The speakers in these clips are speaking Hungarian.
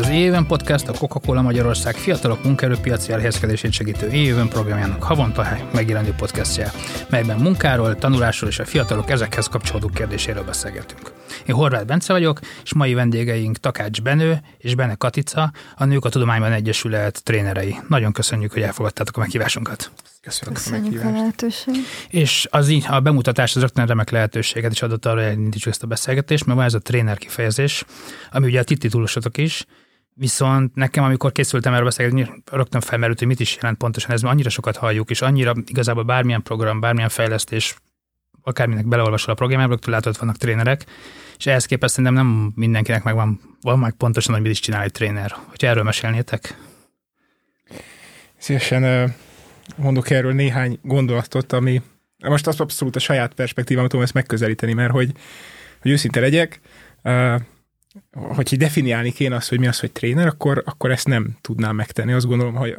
az Éven Podcast a Coca-Cola Magyarország fiatalok munkaerőpiaci elhelyezkedését segítő Éven programjának havonta megjelenő podcastja, melyben munkáról, tanulásról és a fiatalok ezekhez kapcsolódó kérdéséről beszélgetünk. Én Horváth Bence vagyok, és mai vendégeink Takács Benő és Bene Katica, a Nők a Tudományban Egyesület trénerei. Nagyon köszönjük, hogy elfogadtátok a meghívásunkat. Köszönjük, Köszönjük a, a lehetőséget. És az, a bemutatás az rögtön remek lehetőséget is adott arra, hogy elindítsuk ezt a beszélgetést, mert van ez a tréner kifejezés, ami ugye a ti titulusotok is, Viszont nekem, amikor készültem erre beszélgetni, rögtön felmerült, hogy mit is jelent pontosan ez, mert annyira sokat halljuk, és annyira igazából bármilyen program, bármilyen fejlesztés, akárminek beleolvasol a programjába, rögtön látod, vannak trénerek, és ehhez képest szerintem nem mindenkinek megvan, van meg pontosan, hogy mit is csinál egy tréner. Hogyha erről mesélnétek. Szívesen mondok erről néhány gondolatot, ami most azt abszolút a saját perspektívám tudom ezt megközelíteni, mert hogy, hogy őszinte legyek, hogy definiálni kéne azt, hogy mi az, hogy tréner, akkor, akkor ezt nem tudnám megtenni. Azt gondolom, hogy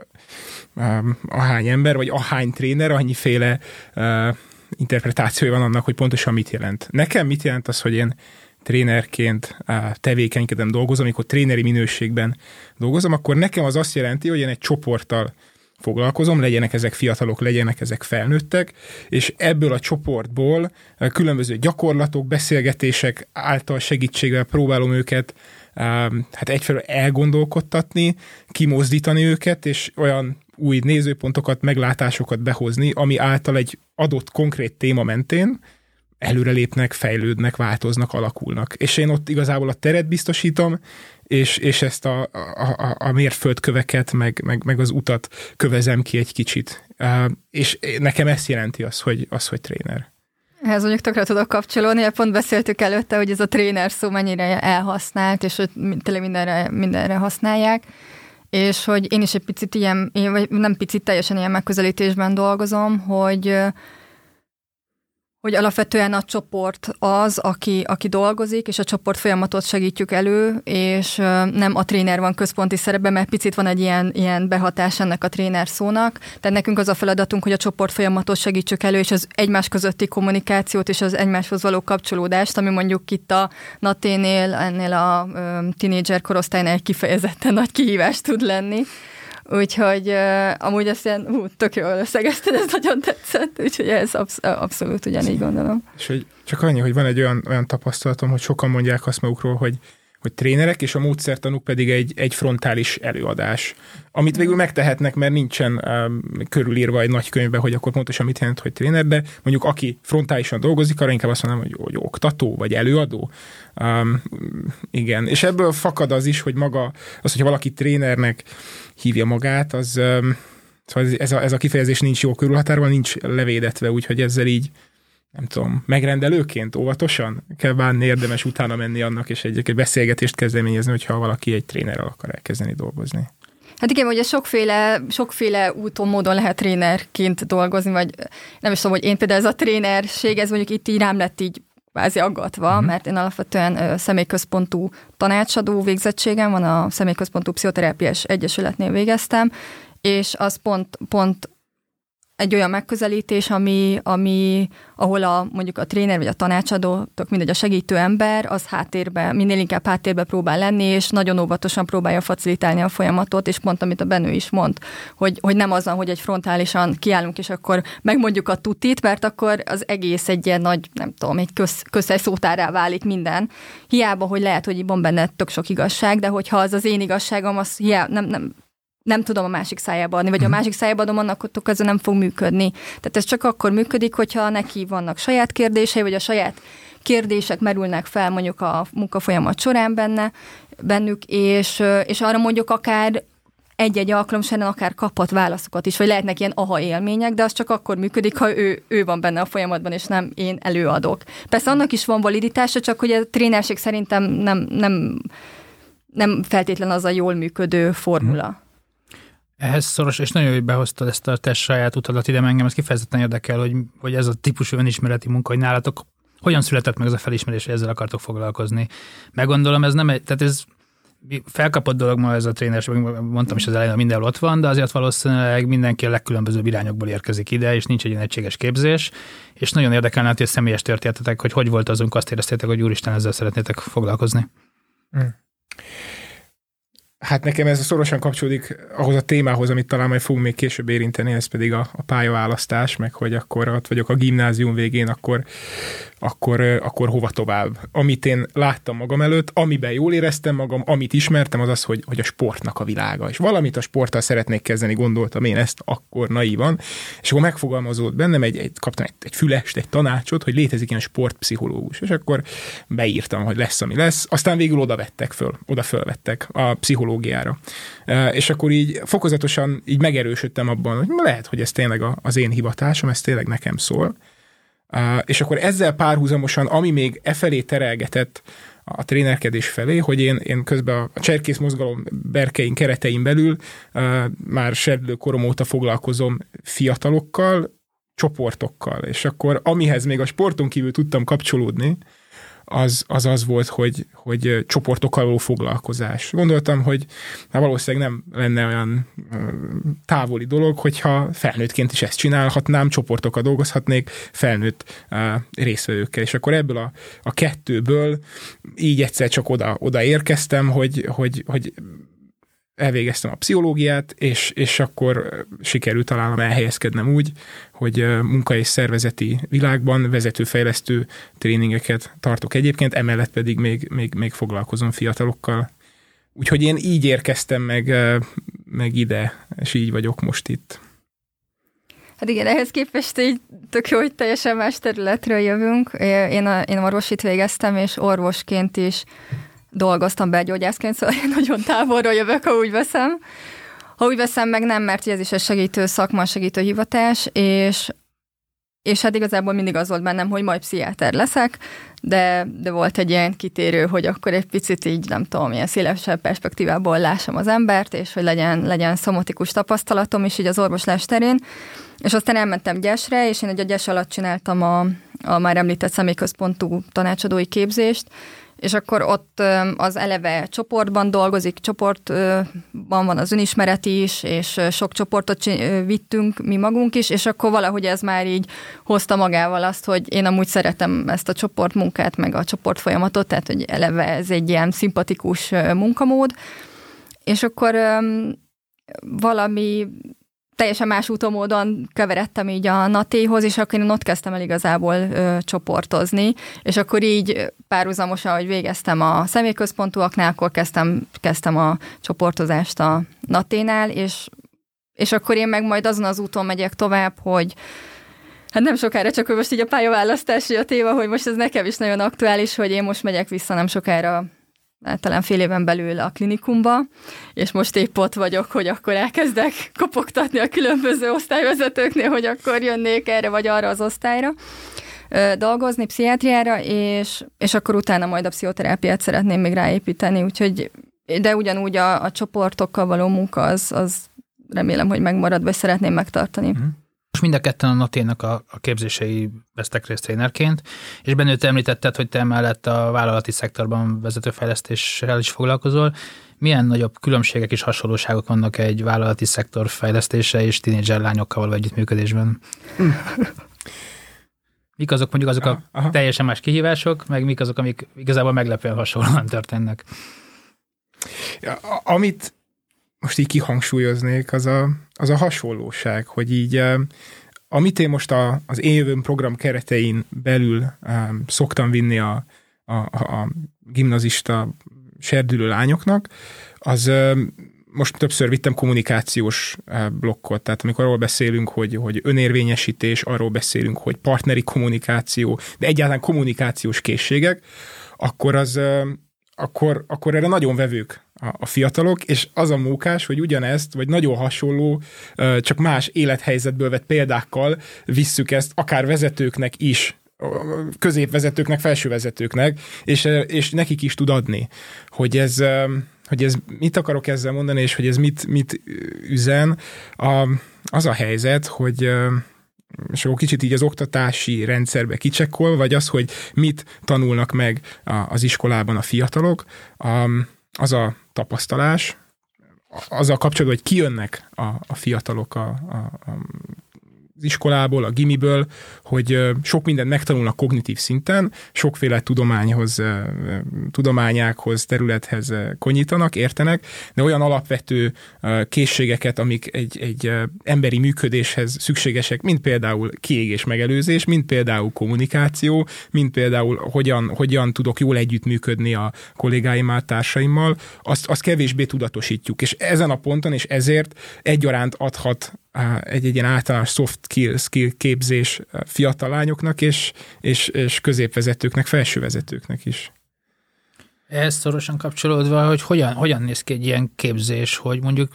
ahány ember, vagy ahány tréner, annyiféle uh, interpretációja van annak, hogy pontosan mit jelent. Nekem mit jelent az, hogy én trénerként tevékenykedem, dolgozom, amikor tréneri minőségben dolgozom, akkor nekem az azt jelenti, hogy én egy csoporttal foglalkozom, legyenek ezek fiatalok, legyenek ezek felnőttek, és ebből a csoportból különböző gyakorlatok, beszélgetések által segítségvel próbálom őket hát egyfelől elgondolkodtatni, kimozdítani őket, és olyan új nézőpontokat, meglátásokat behozni, ami által egy adott konkrét téma mentén előrelépnek, fejlődnek, változnak, alakulnak. És én ott igazából a teret biztosítom, és, és ezt a, a, a mérföldköveket, meg, meg, meg az utat kövezem ki egy kicsit. És nekem ezt jelenti az, hogy, az, hogy tréner. Ehhez mondjuk tökre tudok kapcsolódni, pont beszéltük előtte, hogy ez a tréner szó mennyire elhasznált, és hogy tényleg mindenre, mindenre használják, és hogy én is egy picit ilyen, vagy nem picit, teljesen ilyen megközelítésben dolgozom, hogy hogy alapvetően a csoport az, aki, aki dolgozik, és a csoport folyamatot segítjük elő, és nem a tréner van központi szerepben, mert picit van egy ilyen, ilyen behatás ennek a tréner szónak. Tehát nekünk az a feladatunk, hogy a csoport folyamatot segítsük elő, és az egymás közötti kommunikációt és az egymáshoz való kapcsolódást, ami mondjuk itt a Naténél, ennél a tinédzser korosztálynál kifejezetten nagy kihívás tud lenni. Úgyhogy uh, amúgy ezt ilyen, hú, tök jól összegezted, ez nagyon tetszett, úgyhogy ez absz- abszolút ugyanígy gondolom. És hogy csak annyi, hogy van egy olyan, olyan tapasztalatom, hogy sokan mondják azt magukról, hogy hogy trénerek, és a módszertanuk pedig egy, egy frontális előadás, amit végül megtehetnek, mert nincsen um, körülírva egy nagy könyvbe, hogy akkor pontosan mit jelent, hogy tréner, de mondjuk aki frontálisan dolgozik, arra inkább azt mondom, hogy, hogy oktató, vagy előadó. Um, igen, és ebből fakad az is, hogy maga, az, hogyha valaki trénernek hívja magát, az um, szóval ez a, ez a kifejezés nincs jó körülhatárban, nincs levédetve, úgyhogy ezzel így nem tudom, megrendelőként óvatosan kell bánni, érdemes utána menni annak, és egy, egy beszélgetést kezdeményezni, hogyha valaki egy trénerrel akar elkezdeni dolgozni. Hát igen, ugye sokféle, sokféle úton, módon lehet trénerként dolgozni, vagy nem is tudom, hogy én például ez a trénerség, ez mondjuk itt így rám lett így kvázi aggatva, uh-huh. mert én alapvetően személyközpontú tanácsadó végzettségem van, a személyközpontú pszichoterápiás egyesületnél végeztem, és az pont, pont egy olyan megközelítés, ami, ami, ahol a, mondjuk a tréner vagy a tanácsadó, tök mindegy, a segítő ember, az háttérbe, minél inkább háttérbe próbál lenni, és nagyon óvatosan próbálja facilitálni a folyamatot, és pont amit a Benő is mond, hogy, hogy nem azon, hogy egy frontálisan kiállunk, és akkor megmondjuk a tutit, mert akkor az egész egy ilyen nagy, nem tudom, egy köz, közhelyszótárá válik minden. Hiába, hogy lehet, hogy van benne tök sok igazság, de hogyha az az én igazságom, az hiába, nem, nem, nem tudom a másik szájába adni, vagy a mhm. másik szájába adom, annak ott ez nem fog működni. Tehát ez csak akkor működik, hogyha neki vannak saját kérdései, vagy a saját kérdések merülnek fel mondjuk a munkafolyamat során benne, bennük, és, és arra mondjuk akár egy-egy alkalom során akár kapott válaszokat is, vagy lehetnek ilyen aha élmények, de az csak akkor működik, ha ő, ő van benne a folyamatban, és nem én előadok. Persze annak is van validitása, csak hogy a trénerség szerintem nem, nem, nem feltétlen az a jól működő formula. Ehhez szoros, és nagyon jó, hogy behoztad ezt a te saját utadat ide, engem ez kifejezetten érdekel, hogy, hogy ez a típusú önismereti munka, hogy nálatok hogyan született meg ez a felismerés, hogy ezzel akartok foglalkozni. Meggondolom, ez nem egy, tehát ez felkapott dolog ma ez a tréner, mondtam is az elején, mindenhol ott van, de azért valószínűleg mindenki a legkülönbözőbb irányokból érkezik ide, és nincs egy ilyen egységes képzés, és nagyon érdekelne, hogy személyes történetetek, hogy hogy volt azunk, azt éreztétek, hogy úristen, ezzel szeretnétek foglalkozni. Hmm. Hát nekem ez szorosan kapcsolódik ahhoz a témához, amit talán majd fogunk még később érinteni, ez pedig a, a pályaválasztás, meg hogy akkor ott vagyok a gimnázium végén, akkor, akkor, akkor hova tovább. Amit én láttam magam előtt, amiben jól éreztem magam, amit ismertem, az az, hogy, hogy a sportnak a világa. És valamit a sporttal szeretnék kezdeni, gondoltam én ezt akkor naívan, és akkor megfogalmazott bennem, egy, egy, kaptam egy, egy fülest, egy tanácsot, hogy létezik ilyen sportpszichológus. És akkor beírtam, hogy lesz, ami lesz. Aztán végül oda vettek föl, oda fölvettek a pszichológiára. És akkor így fokozatosan így megerősödtem abban, hogy lehet, hogy ez tényleg az én hivatásom, ez tényleg nekem szól. És akkor ezzel párhuzamosan, ami még e felé terelgetett a trénerkedés felé, hogy én, én közben a cserkész mozgalom berkein keretein belül már serdülő korom óta foglalkozom fiatalokkal, csoportokkal, és akkor amihez még a sporton kívül tudtam kapcsolódni, az az, az volt, hogy, hogy csoportokkal való foglalkozás. Gondoltam, hogy hát valószínűleg nem lenne olyan távoli dolog, hogyha felnőttként is ezt csinálhatnám, csoportokkal dolgozhatnék felnőtt részvevőkkel. És akkor ebből a, a kettőből így egyszer csak oda, oda érkeztem, hogy, hogy, hogy elvégeztem a pszichológiát, és, és akkor sikerült találnom elhelyezkednem úgy, hogy munka és szervezeti világban vezetőfejlesztő tréningeket tartok egyébként, emellett pedig még, még, még foglalkozom fiatalokkal. Úgyhogy én így érkeztem meg, meg ide, és így vagyok most itt. Hát igen, ehhez képest így tök jó, hogy teljesen más területről jövünk. Én, a, én orvosit végeztem, és orvosként is dolgoztam belgyógyászként, szóval én nagyon távolról jövök, ha úgy veszem. Ha úgy veszem, meg nem, mert ez is egy segítő szakma, segítő hivatás, és, és hát igazából mindig az volt bennem, hogy majd pszichiáter leszek, de, de volt egy ilyen kitérő, hogy akkor egy picit így, nem tudom, ilyen szélesebb perspektívából lássam az embert, és hogy legyen, legyen szomotikus tapasztalatom is így az orvoslás terén. És aztán elmentem Gyesre, és én egy a Gyes alatt csináltam a, a már említett személyközpontú tanácsadói képzést, és akkor ott az eleve csoportban dolgozik, csoportban van az önismeret is, és sok csoportot vittünk mi magunk is, és akkor valahogy ez már így hozta magával azt, hogy én amúgy szeretem ezt a csoportmunkát, meg a csoportfolyamatot, tehát hogy eleve ez egy ilyen szimpatikus munkamód, és akkor valami teljesen más úton keveredtem így a natéhoz, és akkor én ott kezdtem el igazából ö, csoportozni, és akkor így párhuzamosan, hogy végeztem a személyközpontúaknál, akkor kezdtem, kezdtem a csoportozást a naténál, és, és akkor én meg majd azon az úton megyek tovább, hogy Hát nem sokára, csak hogy most így a pályaválasztási a téma, hogy most ez nekem is nagyon aktuális, hogy én most megyek vissza nem sokára talán fél éven belül a klinikumba, és most épp ott vagyok, hogy akkor elkezdek kopogtatni a különböző osztályvezetőknél, hogy akkor jönnék erre vagy arra az osztályra dolgozni, pszichiátriára, és, és akkor utána majd a pszichoterápiát szeretném még ráépíteni, úgyhogy de ugyanúgy a, a csoportokkal való munka az, az remélem, hogy megmarad, vagy szeretném megtartani. Mm. Most mind a ketten a Naténak a, a képzései vesztek részt trénerként, és bennőtt említetted, hogy te emellett a vállalati szektorban vezetőfejlesztéssel is foglalkozol. Milyen nagyobb különbségek és hasonlóságok vannak egy vállalati szektor fejlesztése és tínédzser lányokkal való együttműködésben? Mik azok mondjuk azok a aha. teljesen más kihívások, meg mik azok, amik igazából meglepően hasonlóan történnek? Ja, amit most így kihangsúlyoznék, az a, az a hasonlóság, hogy így amit én most a, az jövőm program keretein belül um, szoktam vinni a, a, a gimnazista serdülő lányoknak, az um, most többször vittem kommunikációs blokkot, tehát amikor arról beszélünk, hogy, hogy önérvényesítés, arról beszélünk, hogy partneri kommunikáció, de egyáltalán kommunikációs készségek, akkor az akkor, akkor erre nagyon vevők a, a fiatalok, és az a mókás, hogy ugyanezt, vagy nagyon hasonló, csak más élethelyzetből vett példákkal visszük ezt akár vezetőknek is, középvezetőknek, felsővezetőknek, és, és nekik is tud adni, hogy ez, hogy ez mit akarok ezzel mondani, és hogy ez mit, mit üzen. A, az a helyzet, hogy és akkor kicsit így az oktatási rendszerbe kicsekkol, vagy az, hogy mit tanulnak meg az iskolában a fiatalok, az a tapasztalás, az a kapcsolatban, hogy kijönnek a, a fiatalok a, a, a iskolából, a gimiből, hogy sok mindent megtanulnak kognitív szinten, sokféle tudományhoz, tudományákhoz, területhez konyítanak, értenek, de olyan alapvető készségeket, amik egy, egy emberi működéshez szükségesek, mint például kiégés megelőzés, mint például kommunikáció, mint például hogyan, hogyan tudok jól együttműködni a kollégáimmal, társaimmal, azt, azt kevésbé tudatosítjuk. És ezen a ponton, és ezért egyaránt adhat egy, egy ilyen általános soft skill, skill képzés fiatal lányoknak és, és, és középvezetőknek, felsővezetőknek is. Ehhez szorosan kapcsolódva, hogy hogyan, hogyan néz ki egy ilyen képzés, hogy mondjuk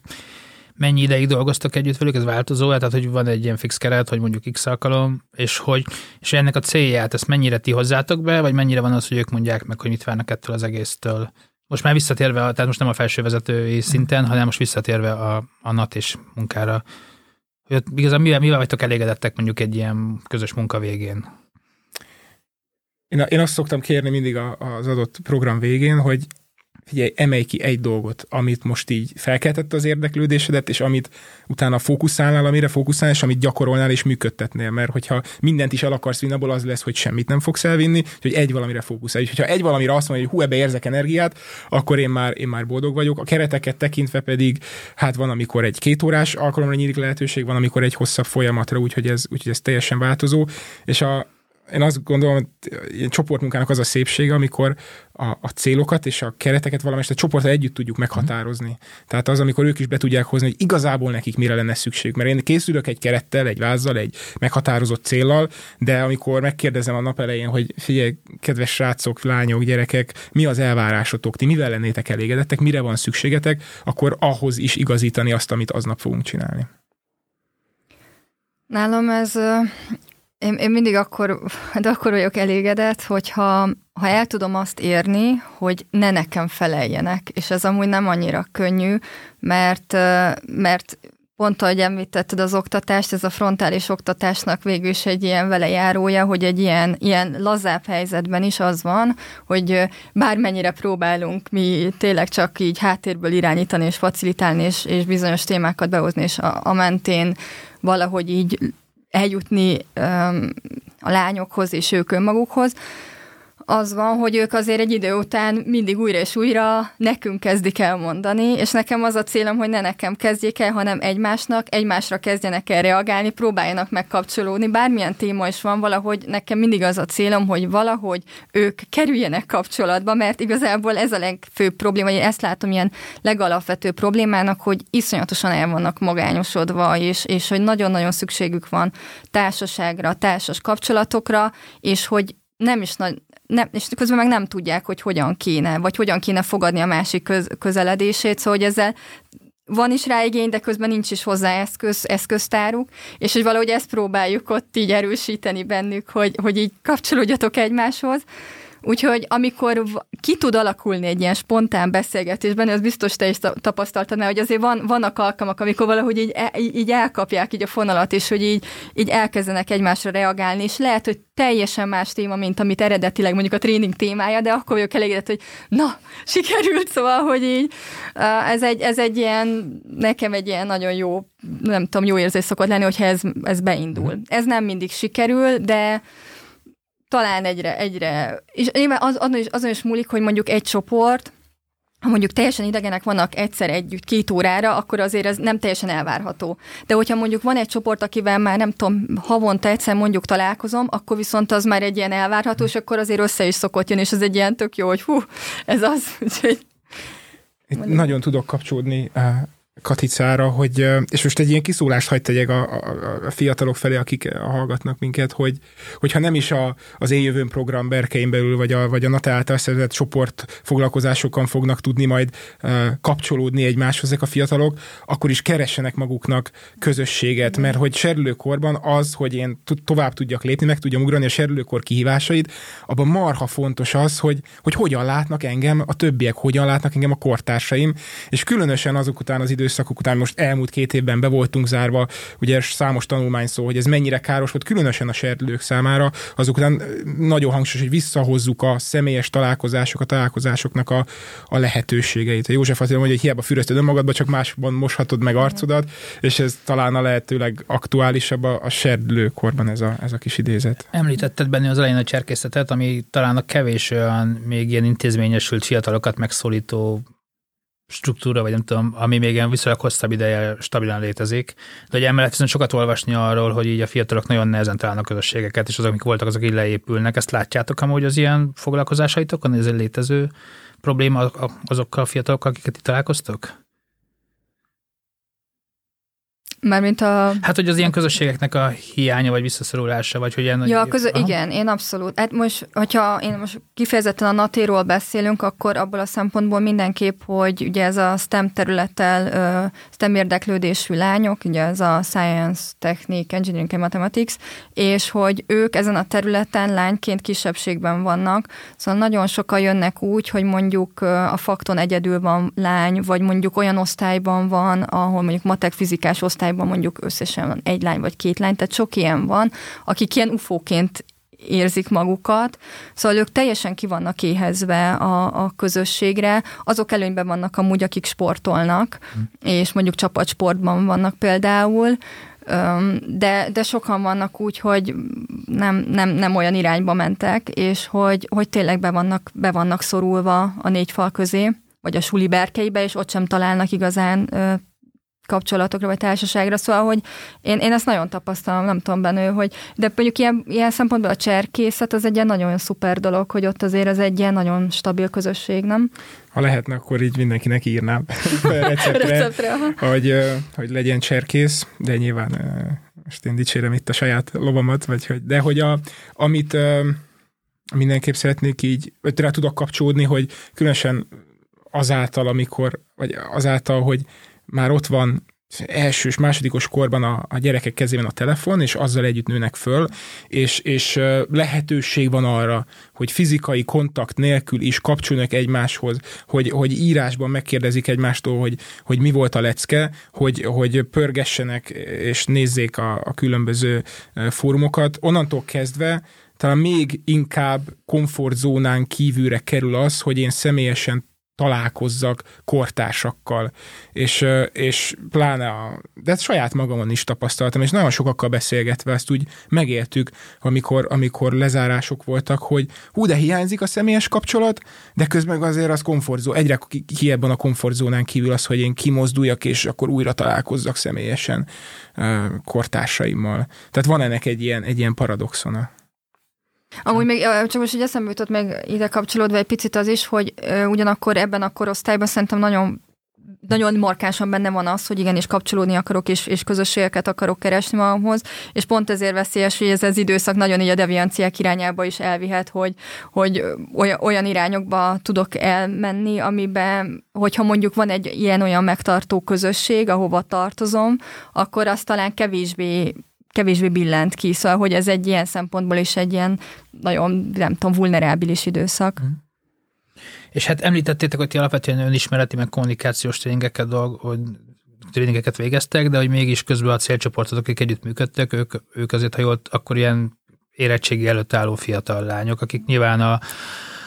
mennyi ideig dolgoztak együtt velük, ez változó, tehát hogy van egy ilyen fix keret, hogy mondjuk x alkalom, és hogy és ennek a célját, ezt mennyire ti hozzátok be, vagy mennyire van az, hogy ők mondják meg, hogy mit várnak ettől az egésztől? Most már visszatérve, tehát most nem a felsővezetői szinten, hanem most visszatérve a, a NAT és munkára, hogy igazán mivel, mivel vagytok elégedettek mondjuk egy ilyen közös munka végén? Én, én azt szoktam kérni mindig az adott program végén, hogy figyelj, emelj ki egy dolgot, amit most így felkeltette az érdeklődésedet, és amit utána fókuszálnál, amire fókuszálnál, és amit gyakorolnál és működtetnél, mert hogyha mindent is el akarsz vinni, abból az lesz, hogy semmit nem fogsz elvinni, hogy egy valamire fókuszálj. És hogyha egy valamire azt mondja, hogy hú, ebbe érzek energiát, akkor én már, én már boldog vagyok. A kereteket tekintve pedig, hát van, amikor egy két órás alkalomra nyílik lehetőség, van, amikor egy hosszabb folyamatra, úgyhogy ez, úgyhogy ez teljesen változó. És a, én azt gondolom, hogy ilyen csoportmunkának az a szépsége, amikor a, a célokat és a kereteket valamelyest a csoportra együtt tudjuk meghatározni. Mm. Tehát az, amikor ők is be tudják hozni, hogy igazából nekik mire lenne szükség. Mert én készülök egy kerettel, egy vázzal, egy meghatározott céllal, de amikor megkérdezem a nap elején, hogy figyelj, kedves srácok, lányok, gyerekek, mi az elvárásotok, ti mivel lennétek elégedettek, mire van szükségetek, akkor ahhoz is igazítani azt, amit aznap fogunk csinálni. Nálam ez én, én mindig akkor, de akkor vagyok elégedett, hogyha ha el tudom azt érni, hogy ne nekem feleljenek, és ez amúgy nem annyira könnyű, mert, mert pont ahogy említetted az oktatást, ez a frontális oktatásnak végül is egy ilyen velejárója, hogy egy ilyen, ilyen lazább helyzetben is az van, hogy bármennyire próbálunk mi tényleg csak így háttérből irányítani és facilitálni, és, és bizonyos témákat behozni, és a, a mentén valahogy így eljutni a lányokhoz és ők önmagukhoz, az van, hogy ők azért egy idő után mindig újra és újra nekünk kezdik el mondani, és nekem az a célom, hogy ne nekem kezdjék el, hanem egymásnak, egymásra kezdjenek el reagálni, próbáljanak megkapcsolódni, bármilyen téma is van, valahogy nekem mindig az a célom, hogy valahogy ők kerüljenek kapcsolatba, mert igazából ez a legfőbb probléma, én ezt látom ilyen legalapvetőbb problémának, hogy iszonyatosan el vannak magányosodva, és, és hogy nagyon-nagyon szükségük van társaságra, társas kapcsolatokra, és hogy nem is nagy, nem, és közben meg nem tudják, hogy hogyan kéne, vagy hogyan kéne fogadni a másik köz, közeledését, szóval hogy ezzel van is rá igény, de közben nincs is hozzá eszköz, eszköztáruk, és hogy valahogy ezt próbáljuk ott így erősíteni bennük, hogy, hogy így kapcsolódjatok egymáshoz. Úgyhogy amikor ki tud alakulni egy ilyen spontán beszélgetésben, az biztos te is tapasztaltad, hogy azért van, vannak alkalmak, amikor valahogy így, e, így elkapják így a fonalat, és hogy így, így elkezdenek egymásra reagálni, és lehet, hogy teljesen más téma, mint amit eredetileg mondjuk a tréning témája, de akkor vagyok elégedett, hogy na, sikerült, szóval, hogy így ez egy, ez egy ilyen, nekem egy ilyen nagyon jó, nem tudom, jó érzés szokott lenni, hogyha ez, ez beindul. Ez nem mindig sikerül, de talán egyre, egyre, és nyilván az, azon, is, azon is múlik, hogy mondjuk egy csoport, ha mondjuk teljesen idegenek vannak egyszer együtt két órára, akkor azért ez nem teljesen elvárható. De hogyha mondjuk van egy csoport, akivel már nem tudom, havonta egyszer mondjuk találkozom, akkor viszont az már egy ilyen elvárható, és akkor azért össze is szokott jönni, és ez egy ilyen tök jó, hogy hú, ez az, úgyhogy... Nagyon tudok kapcsolódni Katicára, hogy, és most egy ilyen kiszólást hagyd tegyek a, a, a fiatalok felé, akik hallgatnak minket, hogy, hogyha nem is a, az éjjövőn program berkein belül, vagy a, vagy a NATA által szervezett csoport foglalkozásokon fognak tudni majd uh, kapcsolódni egymáshoz ezek a fiatalok, akkor is keressenek maguknak közösséget, mert hogy serülőkorban az, hogy én tovább tudjak lépni, meg tudjam ugrani a serülőkor kihívásait, abban marha fontos az, hogy, hogy hogyan látnak engem a többiek, hogyan látnak engem a kortársaim, és különösen azok után az idő időszakok után, most elmúlt két évben be voltunk zárva, ugye számos tanulmány szó, hogy ez mennyire káros volt, különösen a serdülők számára, azok után nagyon hangsúlyos, hogy visszahozzuk a személyes találkozások, a találkozásoknak a, a lehetőségeit. A József azt mondja, hogy hiába fürözted önmagadba, csak másban moshatod meg arcodat, és ez talán a lehetőleg aktuálisabb a, a serdülőkorban ez a, ez a kis idézet. Említetted benne az elején a cserkészetet, ami talán a kevés olyan még ilyen intézményesült fiatalokat megszólító struktúra, vagy nem tudom, ami még ilyen viszonylag hosszabb ideje stabilan létezik. De hogy emellett viszont sokat olvasni arról, hogy így a fiatalok nagyon nehezen találnak közösségeket, és azok, amik voltak, azok így leépülnek. Ezt látjátok amúgy az ilyen foglalkozásaitokon, ez egy létező probléma azokkal a fiatalokkal, akiket itt találkoztok? Mármint a... Hát, hogy az ilyen közösségeknek a hiánya, vagy visszaszorulása, vagy hogy ilyen... Ja, közö... igen, én abszolút. Hát most, hogyha én most kifejezetten a natéról beszélünk, akkor abból a szempontból mindenképp, hogy ugye ez a STEM területtel STEM érdeklődésű lányok, ugye ez a Science, Technique, Engineering and Mathematics, és hogy ők ezen a területen lányként kisebbségben vannak, szóval nagyon sokan jönnek úgy, hogy mondjuk a fakton egyedül van lány, vagy mondjuk olyan osztályban van, ahol mondjuk matek fizikás osztály osztályban mondjuk összesen van egy lány vagy két lány, tehát sok ilyen van, akik ilyen ufóként érzik magukat, szóval ők teljesen ki vannak éhezve a, a közösségre, azok előnyben vannak amúgy, akik sportolnak, hm. és mondjuk csapatsportban vannak például, de, de sokan vannak úgy, hogy nem, nem, nem olyan irányba mentek, és hogy, hogy tényleg be vannak, be vannak szorulva a négy fal közé, vagy a suli berkeibe, és ott sem találnak igazán kapcsolatokra vagy társaságra, szóval, hogy én, én ezt nagyon tapasztalom, nem tudom benne, hogy de mondjuk ilyen, ilyen szempontból a cserkészet az egy ilyen nagyon szuper dolog, hogy ott azért az egy ilyen nagyon stabil közösség, nem? Ha lehetne, akkor így mindenkinek írnám. Receptre, receptre hogy, hogy legyen cserkész, de nyilván most én dicsérem itt a saját lovamat, vagy hogy, de hogy a, amit mindenképp szeretnék így, vagy rá tudok kapcsolódni, hogy különösen azáltal, amikor, vagy azáltal, hogy már ott van elsős, másodikos korban a, a gyerekek kezében a telefon, és azzal együtt nőnek föl, és, és lehetőség van arra, hogy fizikai kontakt nélkül is kapcsolnak egymáshoz, hogy, hogy írásban megkérdezik egymástól, hogy, hogy mi volt a lecke, hogy, hogy pörgessenek és nézzék a, a különböző fórumokat. Onnantól kezdve talán még inkább komfortzónán kívülre kerül az, hogy én személyesen találkozzak kortársakkal, és, és pláne a, de ezt saját magamon is tapasztaltam, és nagyon sokakkal beszélgetve ezt úgy megéltük, amikor, amikor lezárások voltak, hogy hú, de hiányzik a személyes kapcsolat, de közben azért az komfortzó, egyre ki ebben a komfortzónán kívül az, hogy én kimozduljak, és akkor újra találkozzak személyesen kortársaimmal. Tehát van ennek egy ilyen, egy ilyen paradoxona. Amúgy még, csak most így eszembe jutott meg ide kapcsolódva egy picit az is, hogy ugyanakkor ebben a korosztályban szerintem nagyon nagyon markánsan benne van az, hogy igenis kapcsolódni akarok, és, és közösségeket akarok keresni magamhoz, és pont ezért veszélyes, hogy ez az időszak nagyon így a devianciák irányába is elvihet, hogy, hogy olyan, irányokba tudok elmenni, amiben, hogyha mondjuk van egy ilyen-olyan megtartó közösség, ahova tartozom, akkor az talán kevésbé kevésbé billent ki, szóval, hogy ez egy ilyen szempontból is egy ilyen nagyon, nem tudom, vulnerábilis időszak. Mm. És hát említettétek, hogy ti alapvetően önismereti, meg kommunikációs tréningeket, dolg, hogy tréningeket végeztek, de hogy mégis közben a célcsoportok, akik együtt működtek, ők, ők azért, ha jól, akkor ilyen érettségi előtt álló fiatal lányok, akik nyilván a,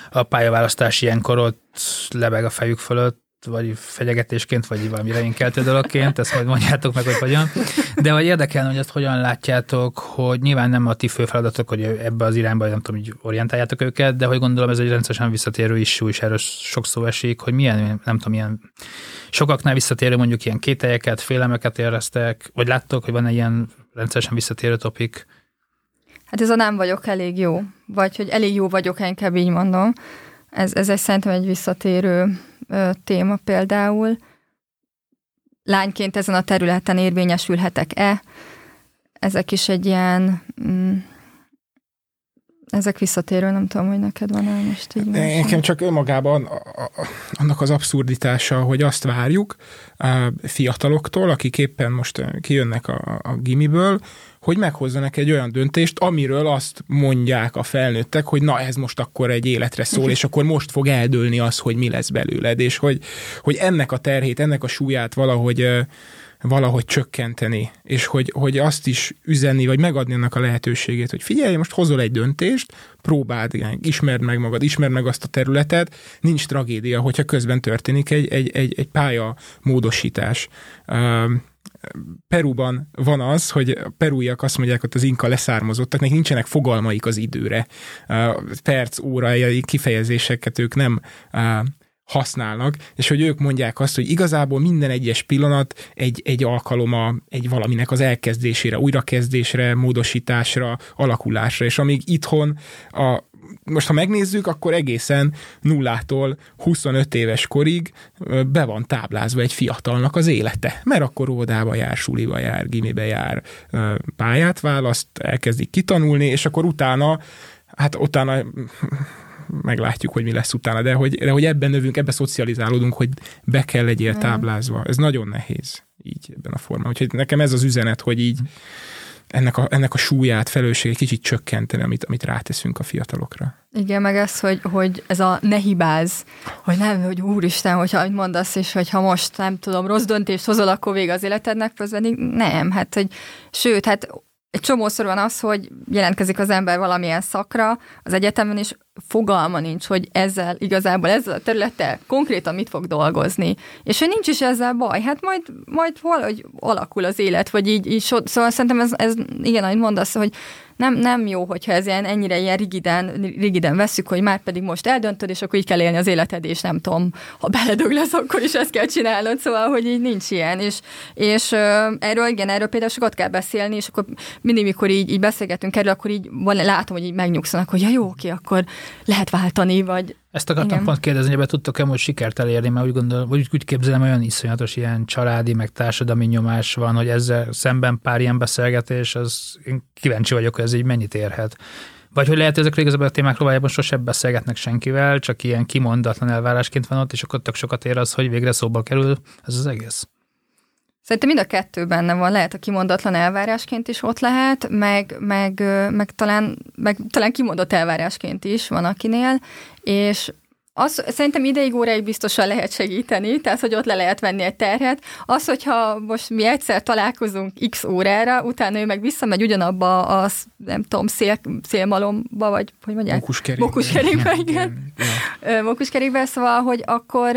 a pályaválasztás ilyenkor ott lebeg a fejük fölött, vagy fenyegetésként, vagy valami reménykeltő dologként, ezt majd mondjátok meg, hogy hogyan. De hogy érdekelne, hogy ezt hogyan látjátok, hogy nyilván nem a ti fő feladatok, hogy ebbe az irányba, nem tudom, hogy orientáljátok őket, de hogy gondolom ez egy rendszeresen visszatérő issú, és erről sok szó esik, hogy milyen, nem tudom, ilyen sokaknál visszatérő mondjuk ilyen kételyeket, félelmeket éreztek, vagy láttok, hogy van-e ilyen rendszeresen visszatérő topik? Hát ez a nem vagyok elég jó, vagy hogy elég jó vagyok, inkább így mondom. Ez, ez egy szerintem egy visszatérő ö, téma például. Lányként ezen a területen érvényesülhetek-e? Ezek is egy ilyen, mm, ezek visszatérő, nem tudom, hogy neked van el most így. Nekem csak önmagában annak az abszurditása, hogy azt várjuk a fiataloktól, akik éppen most kijönnek a, a gimiből, hogy meghozzanak egy olyan döntést, amiről azt mondják a felnőttek, hogy na ez most akkor egy életre szól, és akkor most fog eldőlni az, hogy mi lesz belőled, és hogy, hogy ennek a terhét, ennek a súlyát valahogy valahogy csökkenteni, és hogy, hogy azt is üzenni, vagy megadni annak a lehetőségét, hogy figyelj, most hozol egy döntést, próbáld, igen, ismerd meg magad, ismerd meg azt a területet, nincs tragédia, hogyha közben történik egy, egy, egy, egy pálya módosítás. Peruban van az, hogy perúiak azt mondják, hogy az inka leszármazottak, nekik nincsenek fogalmaik az időre. Perc, óra kifejezéseket ők nem használnak, és hogy ők mondják azt, hogy igazából minden egyes pillanat egy, egy alkaloma egy valaminek az elkezdésére, újrakezdésre, módosításra, alakulásra, és amíg itthon a, most ha megnézzük, akkor egészen nullától 25 éves korig be van táblázva egy fiatalnak az élete, mert akkor óvodába jár, suliba jár, gimibe jár, pályát választ, elkezdik kitanulni, és akkor utána hát utána meglátjuk, hogy mi lesz utána, de hogy, de hogy ebben növünk, ebben szocializálódunk, hogy be kell legyél mm. táblázva. Ez nagyon nehéz így ebben a formában. Úgyhogy nekem ez az üzenet, hogy így ennek a, ennek a súlyát, felelősség egy kicsit csökkenteni, amit, amit ráteszünk a fiatalokra. Igen, meg ez, hogy, hogy ez a ne hibáz, hogy nem, hogy úristen, hogyha hogy mondasz, és hogyha most nem tudom, rossz döntést hozol, akkor vége az életednek, pedig nem, hát, hogy sőt, hát egy csomószor van az, hogy jelentkezik az ember valamilyen szakra az egyetemen, és fogalma nincs, hogy ezzel igazából ezzel a területtel konkrétan mit fog dolgozni. És hogy nincs is ezzel baj, hát majd, majd valahogy alakul az élet, vagy így, így so, szóval szerintem ez, ez igen, ahogy mondasz, hogy nem, nem jó, hogyha ez ilyen, ennyire ilyen rigiden, rigiden veszük, hogy már pedig most eldöntöd, és akkor így kell élni az életed, és nem tudom, ha beledög lesz, akkor is ezt kell csinálnod, szóval, hogy így nincs ilyen, és, és erről, igen, erről például sokat kell beszélni, és akkor mindig, mikor így, így beszélgetünk erről, akkor így van, látom, hogy így megnyugszanak, hogy ja, jó, oké, akkor lehet váltani, vagy ezt akartam Igen. pont kérdezni, hogy tudtok-e most sikert elérni, mert úgy gondolom, vagy úgy képzelem, olyan iszonyatos ilyen családi, meg társadalmi nyomás van, hogy ezzel szemben pár ilyen beszélgetés, az én kíváncsi vagyok, hogy ez így mennyit érhet. Vagy hogy lehet, hogy ezekről igazából a témákról valójában sose beszélgetnek senkivel, csak ilyen kimondatlan elvárásként van ott, és akkor tök sokat ér az, hogy végre szóba kerül ez az egész. Szerintem mind a kettő benne van, lehet a kimondatlan elvárásként is ott lehet, meg, meg, meg, talán, meg talán kimondott elvárásként is van akinél, és az, szerintem ideig óráig biztosan lehet segíteni, tehát hogy ott le lehet venni egy terhet. Az, hogyha most mi egyszer találkozunk x órára, utána ő meg visszamegy ugyanabba a, nem tudom, szél, szélmalomba, vagy hogy mondják? Mokuskerékbe. Mokuskerékbe, igen. igen. Mokuskerékbe, szóval, hogy akkor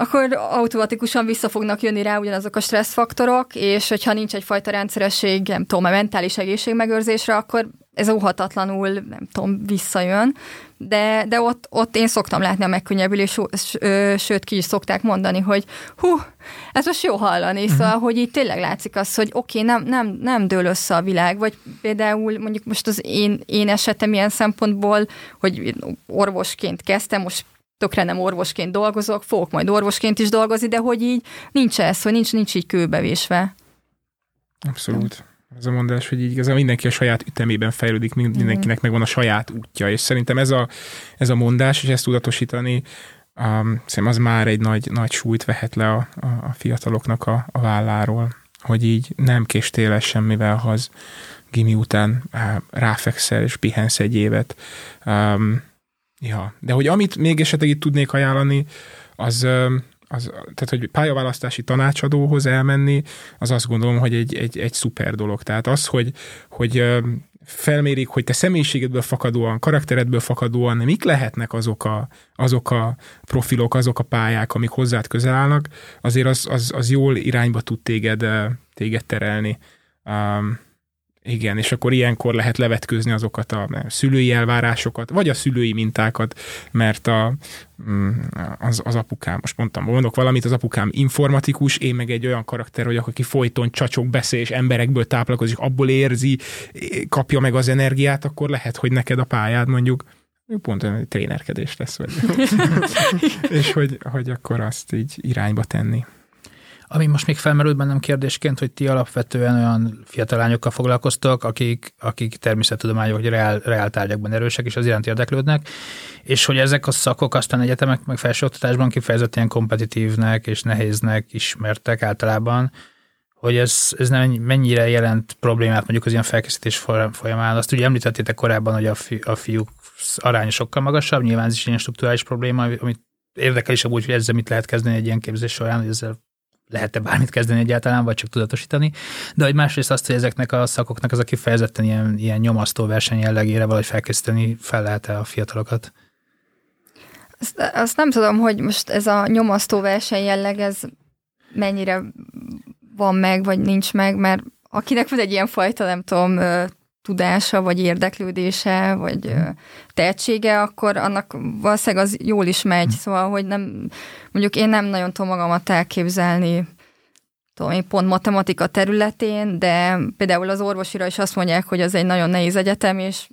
akkor automatikusan vissza fognak jönni rá ugyanazok a stresszfaktorok, és hogyha nincs egyfajta rendszeresség, nem tudom, a mentális egészségmegőrzésre, akkor ez óhatatlanul, nem tudom, visszajön. De, de ott, ott én szoktam látni a megkönnyebbülés, sőt ki is szokták mondani, hogy hú, ez most jó hallani, uh-huh. szóval, hogy így tényleg látszik az, hogy oké, okay, nem, nem, nem dől össze a világ, vagy például mondjuk most az én, én esetem ilyen szempontból, hogy orvosként kezdtem, most tökre nem orvosként dolgozok, fogok majd orvosként is dolgozni, de hogy így nincs ez, hogy nincs, nincs így kőbevésve. Abszolút. Ez a mondás, hogy így igazából mindenki a saját ütemében fejlődik, mindenkinek megvan a saját útja, és szerintem ez a, ez a mondás, és ezt tudatosítani, um, szerintem az már egy nagy, nagy súlyt vehet le a, a, a fiataloknak a, a válláról, hogy így nem késtél el semmivel, ha az gimi után ráfekszel és pihensz egy évet. Um, Ja, de hogy amit még esetleg itt tudnék ajánlani, az, az, tehát hogy pályaválasztási tanácsadóhoz elmenni, az azt gondolom, hogy egy, egy, egy szuper dolog. Tehát az, hogy, hogy felmérik, hogy te személyiségedből fakadóan, karakteredből fakadóan mik lehetnek azok a, azok a profilok, azok a pályák, amik hozzád közel állnak, azért az, az, az jól irányba tud téged, téged terelni. Um, igen, és akkor ilyenkor lehet levetkőzni azokat a szülői elvárásokat, vagy a szülői mintákat, mert a, mm, az, az apukám, most mondtam, mondok valamit, az apukám informatikus, én meg egy olyan karakter vagyok, aki folyton csacsok, beszél, és emberekből táplálkozik, abból érzi, kapja meg az energiát, akkor lehet, hogy neked a pályád mondjuk pont olyan trénerkedés lesz, vagy. és hogy, hogy akkor azt így irányba tenni. Ami most még felmerült bennem kérdésként, hogy ti alapvetően olyan fiatal lányokkal foglalkoztok, akik, akik természettudományok vagy reál, reál tárgyakban erősek, és az iránt érdeklődnek, és hogy ezek a szakok aztán egyetemek meg felsőoktatásban kifejezetten kompetitívnek és nehéznek ismertek általában, hogy ez, ez nem mennyire jelent problémát mondjuk az ilyen felkészítés folyamán. Azt ugye említettétek korábban, hogy a, fi, a fiúk aránya sokkal magasabb, nyilván ez is ilyen struktúrális probléma, amit érdekel is amúgy, hogy ezzel mit lehet kezdeni egy ilyen képzés során, hogy ezzel lehet-e bármit kezdeni egyáltalán, vagy csak tudatosítani. De hogy másrészt azt, hogy ezeknek a szakoknak az a kifejezetten ilyen, ilyen nyomasztó verseny jellegére valahogy felkészíteni fel lehet-e a fiatalokat? Azt, azt nem tudom, hogy most ez a nyomasztó verseny jelleg, ez mennyire van meg, vagy nincs meg, mert akinek van egy ilyen fajta, nem tudom, tudása, vagy érdeklődése, vagy tehetsége, akkor annak valószínűleg az jól is megy. Szóval, hogy nem, mondjuk én nem nagyon tudom magamat elképzelni tudom én, pont matematika területén, de például az orvosira is azt mondják, hogy az egy nagyon nehéz egyetem, és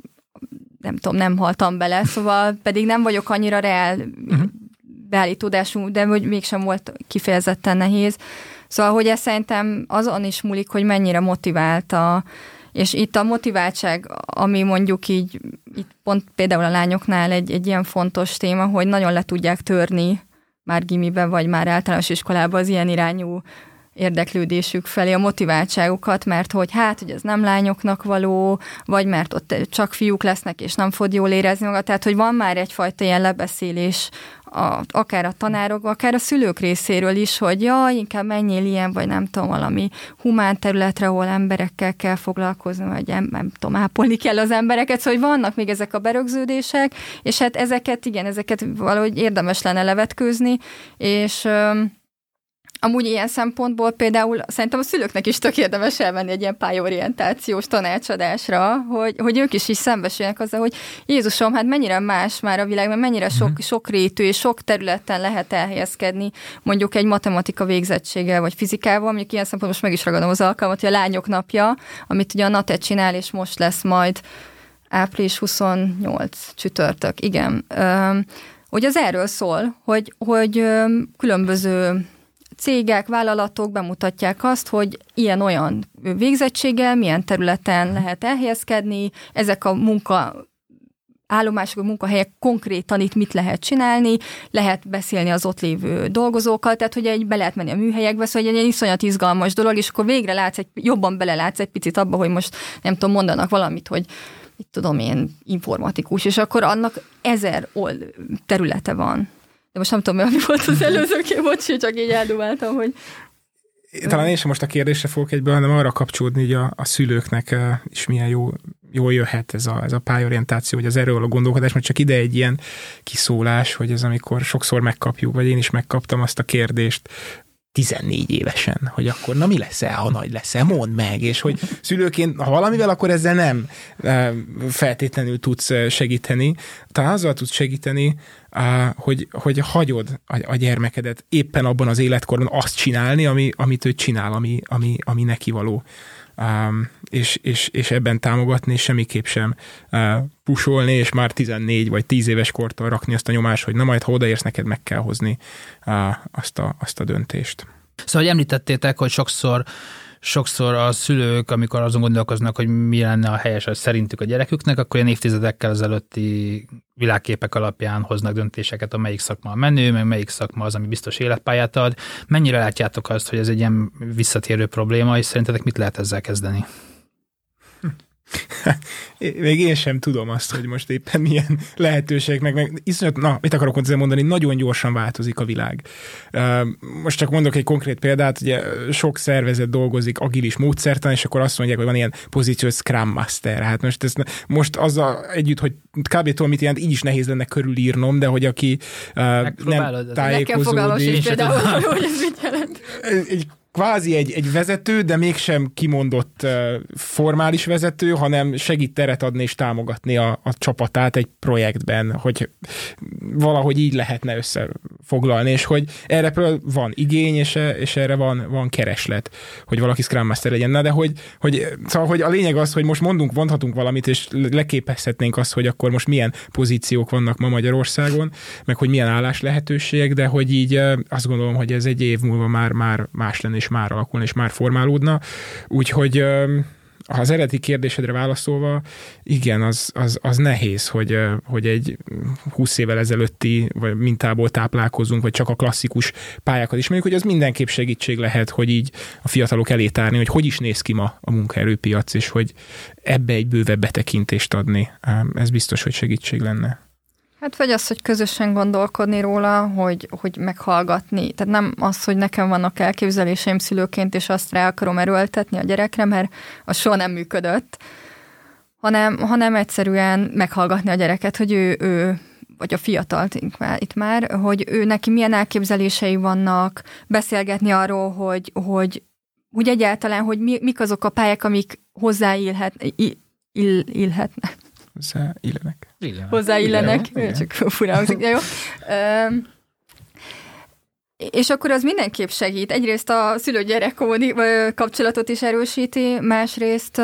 nem tudom, nem haltam bele, szóval pedig nem vagyok annyira reál uh-huh. beállítódású, de hogy mégsem volt kifejezetten nehéz. Szóval, hogy ez szerintem azon is múlik, hogy mennyire motivált a, és itt a motiváltság, ami mondjuk így, itt pont például a lányoknál egy, egy ilyen fontos téma, hogy nagyon le tudják törni már gimiben, vagy már általános iskolában az ilyen irányú érdeklődésük felé a motiváltságukat, mert hogy hát, hogy ez nem lányoknak való, vagy mert ott csak fiúk lesznek, és nem fog jól érezni magát, tehát hogy van már egyfajta ilyen lebeszélés a, akár a tanárok, akár a szülők részéről is, hogy ja, inkább menjél ilyen, vagy nem tudom, valami humán területre, ahol emberekkel kell foglalkozni, vagy nem, nem tudom, ápolni kell az embereket, szóval hogy vannak még ezek a berögződések, és hát ezeket, igen, ezeket valahogy érdemes lenne levetkőzni, és Amúgy ilyen szempontból például szerintem a szülőknek is tök érdemes elmenni egy ilyen pályorientációs tanácsadásra, hogy, hogy ők is is szembesüljenek azzal, hogy Jézusom, hát mennyire más már a világ, mert mennyire sok, uh-huh. és sok területen lehet elhelyezkedni mondjuk egy matematika végzettséggel vagy fizikával, mondjuk ilyen szempontból most meg is ragadom az alkalmat, hogy a lányok napja, amit ugye a NATE csinál, és most lesz majd április 28 csütörtök, igen. hogy az erről szól, hogy, hogy különböző cégek, vállalatok bemutatják azt, hogy ilyen-olyan végzettséggel milyen területen lehet elhelyezkedni, ezek a munka állomások, munkahelyek konkrétan itt mit lehet csinálni, lehet beszélni az ott lévő dolgozókkal, tehát hogy egy be lehet menni a műhelyekbe, szóval egy, egy iszonyat izgalmas dolog, és akkor végre látsz egy, jobban belelátsz egy picit abba, hogy most nem tudom, mondanak valamit, hogy mit tudom én, informatikus, és akkor annak ezer területe van. De most nem tudom, mi volt az előző kép, bocsi, csak így eldumáltam, hogy talán én sem most a kérdésre fogok egyből, hanem arra kapcsolódni, hogy a, a szülőknek is milyen jó, jól jöhet ez a, ez a pályorientáció, vagy az erről a gondolkodás, mert csak ide egy ilyen kiszólás, hogy ez amikor sokszor megkapjuk, vagy én is megkaptam azt a kérdést, 14 évesen, hogy akkor na mi lesz-e, ha nagy lesz-e, mondd meg, és hogy szülőként, ha valamivel, akkor ezzel nem feltétlenül tudsz segíteni, talán azzal tudsz segíteni, hogy, hogy hagyod a gyermekedet éppen abban az életkorban azt csinálni, ami, amit ő csinál, ami, ami, ami neki való. És, és, és ebben támogatni, és semmiképp sem pusolni, és már 14 vagy 10 éves kortól rakni azt a nyomást, hogy na majd ha odaérsz, neked meg kell hozni azt, a, azt a döntést. Szóval, hogy említettétek, hogy sokszor sokszor a szülők, amikor azon gondolkoznak, hogy mi lenne a helyes az szerintük a gyereküknek, akkor ilyen évtizedekkel ezelőtti világképek alapján hoznak döntéseket, a melyik szakma a menő, meg melyik szakma az, ami biztos életpályát ad. Mennyire látjátok azt, hogy ez egy ilyen visszatérő probléma, és szerintetek mit lehet ezzel kezdeni? Még én sem tudom azt, hogy most éppen milyen lehetőségek, meg, meg iszonyat, na, mit akarok ezzel mondani, nagyon gyorsan változik a világ. Most csak mondok egy konkrét példát, ugye sok szervezet dolgozik agilis módszertan, és akkor azt mondják, hogy van ilyen pozíció, hogy Scrum Master. Hát most, ez, most azzal együtt, hogy kb. tudom, mit jelent, így is nehéz lenne körülírnom, de hogy aki uh, nem tájékozódik. Nekem például, hogy ez mit jelent. Egy kvázi egy, egy vezető, de mégsem kimondott uh, formális vezető, hanem segít teret adni és támogatni a, a csapatát egy projektben, hogy valahogy így lehetne össze foglalni, és hogy erre van igény, és, és erre van, van kereslet, hogy valaki Scrum Master legyen. Na, de hogy, hogy, szóval, hogy a lényeg az, hogy most mondunk, mondhatunk valamit, és leképezhetnénk azt, hogy akkor most milyen pozíciók vannak ma Magyarországon, meg hogy milyen állás lehetőségek, de hogy így azt gondolom, hogy ez egy év múlva már, már más lenne, és már alakulna, és már formálódna. Úgyhogy ha az eredeti kérdésedre válaszolva, igen, az, az, az nehéz, hogy, hogy egy 20 évvel ezelőtti vagy mintából táplálkozunk, vagy csak a klasszikus pályákat ismerjük, hogy az mindenképp segítség lehet, hogy így a fiatalok elé tárni, hogy hogy is néz ki ma a munkaerőpiac, és hogy ebbe egy bővebb betekintést adni. Ez biztos, hogy segítség lenne. Hát vagy az, hogy közösen gondolkodni róla, hogy, hogy meghallgatni. Tehát nem az, hogy nekem vannak elképzeléseim szülőként, és azt rá akarom erőltetni a gyerekre, mert az soha nem működött, hanem, hanem egyszerűen meghallgatni a gyereket, hogy ő, ő vagy a fiatalt itt már, hogy ő neki milyen elképzelései vannak, beszélgetni arról, hogy, hogy, hogy egyáltalán, hogy mi, mik azok a pályák, amik hozzáillhet, ill, illhetnek Hozzáillenek. Hozzáillenek. Csak fura hangzik, jó. És akkor az mindenképp segít. Egyrészt a szülő-gyerek kapcsolatot is erősíti, másrészt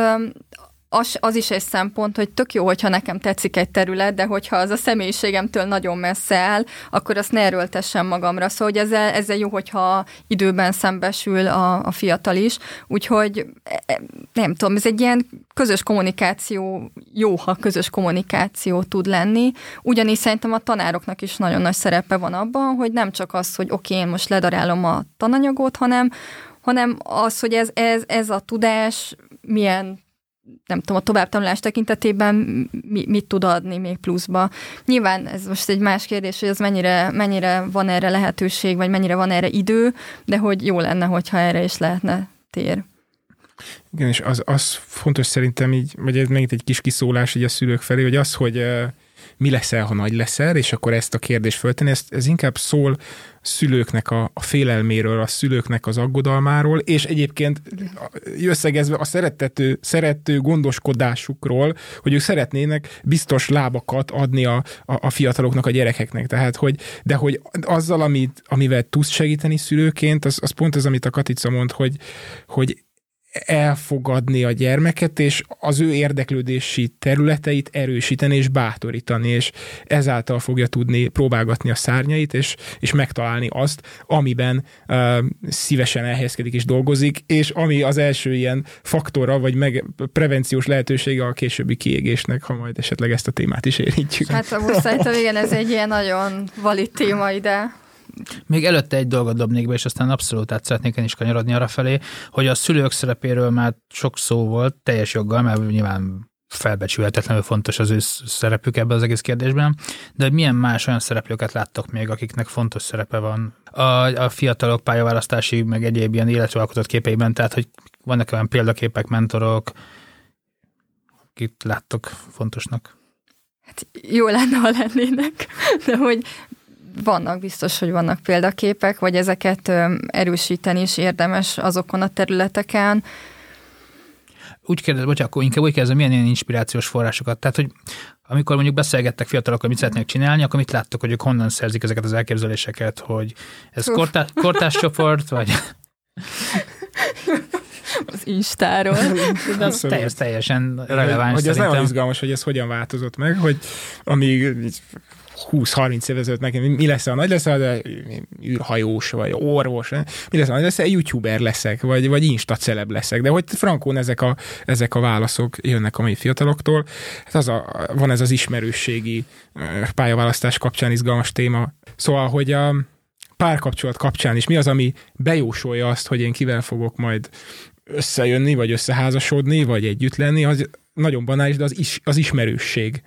az, az is egy szempont, hogy tök jó, hogyha nekem tetszik egy terület, de hogyha az a személyiségemtől nagyon messze áll, akkor azt ne erőltessem magamra. Szóval hogy ezzel, ezzel jó, hogyha időben szembesül a, a fiatal is. Úgyhogy e, e, nem tudom, ez egy ilyen közös kommunikáció, jó, ha közös kommunikáció tud lenni. Ugyanis szerintem a tanároknak is nagyon nagy szerepe van abban, hogy nem csak az, hogy oké, okay, én most ledarálom a tananyagot, hanem hanem az, hogy ez, ez, ez a tudás milyen nem tudom, a továbbtanulás tekintetében mi, mit tud adni még pluszba. Nyilván ez most egy más kérdés, hogy az mennyire, mennyire van erre lehetőség, vagy mennyire van erre idő, de hogy jó lenne, hogyha erre is lehetne tér. Igen, és az, az fontos szerintem így, vagy ez megint egy kis kiszólás így a szülők felé, hogy az, hogy mi leszel, ha nagy leszel, és akkor ezt a kérdést föltenni, ez, ez inkább szól szülőknek a, a félelméről, a szülőknek az aggodalmáról, és egyébként összegezve a szeretető, szerető gondoskodásukról, hogy ők szeretnének biztos lábakat adni a, a, a fiataloknak, a gyerekeknek. Tehát, hogy, de hogy azzal, amit, amivel tudsz segíteni szülőként, az, az pont az, amit a Katica mond, hogy, hogy elfogadni a gyermeket, és az ő érdeklődési területeit erősíteni és bátorítani, és ezáltal fogja tudni próbálgatni a szárnyait, és, és megtalálni azt, amiben uh, szívesen elhelyezkedik és dolgozik, és ami az első ilyen faktora, vagy meg prevenciós lehetősége a későbbi kiégésnek, ha majd esetleg ezt a témát is érintjük. Hát most szerintem igen, ez egy ilyen nagyon valid téma ide. Még előtte egy dolgot dobnék be, és aztán abszolút át szeretnék én is kanyarodni arra felé, hogy a szülők szerepéről már sok szó volt, teljes joggal, mert nyilván felbecsülhetetlenül fontos az ő szerepük ebben az egész kérdésben, de milyen más olyan szereplőket láttok még, akiknek fontos szerepe van a, a fiatalok pályaválasztási, meg egyéb ilyen életre alkotott képeiben, tehát hogy vannak olyan példaképek, mentorok, akit láttok fontosnak? Hát jó lenne, ha lennének, de hogy vannak, biztos, hogy vannak példaképek, vagy ezeket erősíteni is érdemes azokon a területeken. Úgy kérdez, bocsánat, akkor inkább úgy kérdezem, milyen ilyen inspirációs forrásokat. Tehát, hogy amikor mondjuk beszélgettek fiatalok, hogy mit szeretnék csinálni, akkor mit láttok, hogy ők honnan szerzik ezeket az elképzeléseket, hogy ez kortás, kortás csoport, vagy... az Instáról. De az teljes, teljesen releváns Hogy ez nagyon izgalmas, hogy ez hogyan változott meg, hogy amíg 20-30 év ezelőtt nekem mi lesz, a nagy lesz, de űrhajós, vagy orvos, mi lesz, a nagy lesz, egy youtuber leszek, vagy, vagy insta celeb leszek, de hogy frankón ezek a, ezek a válaszok jönnek a mai fiataloktól, hát az a, van ez az ismerősségi pályaválasztás kapcsán izgalmas téma. Szóval, hogy a párkapcsolat kapcsán is mi az, ami bejósolja azt, hogy én kivel fogok majd összejönni, vagy összeházasodni, vagy együtt lenni, az nagyon banális, de az, is, az ismerősség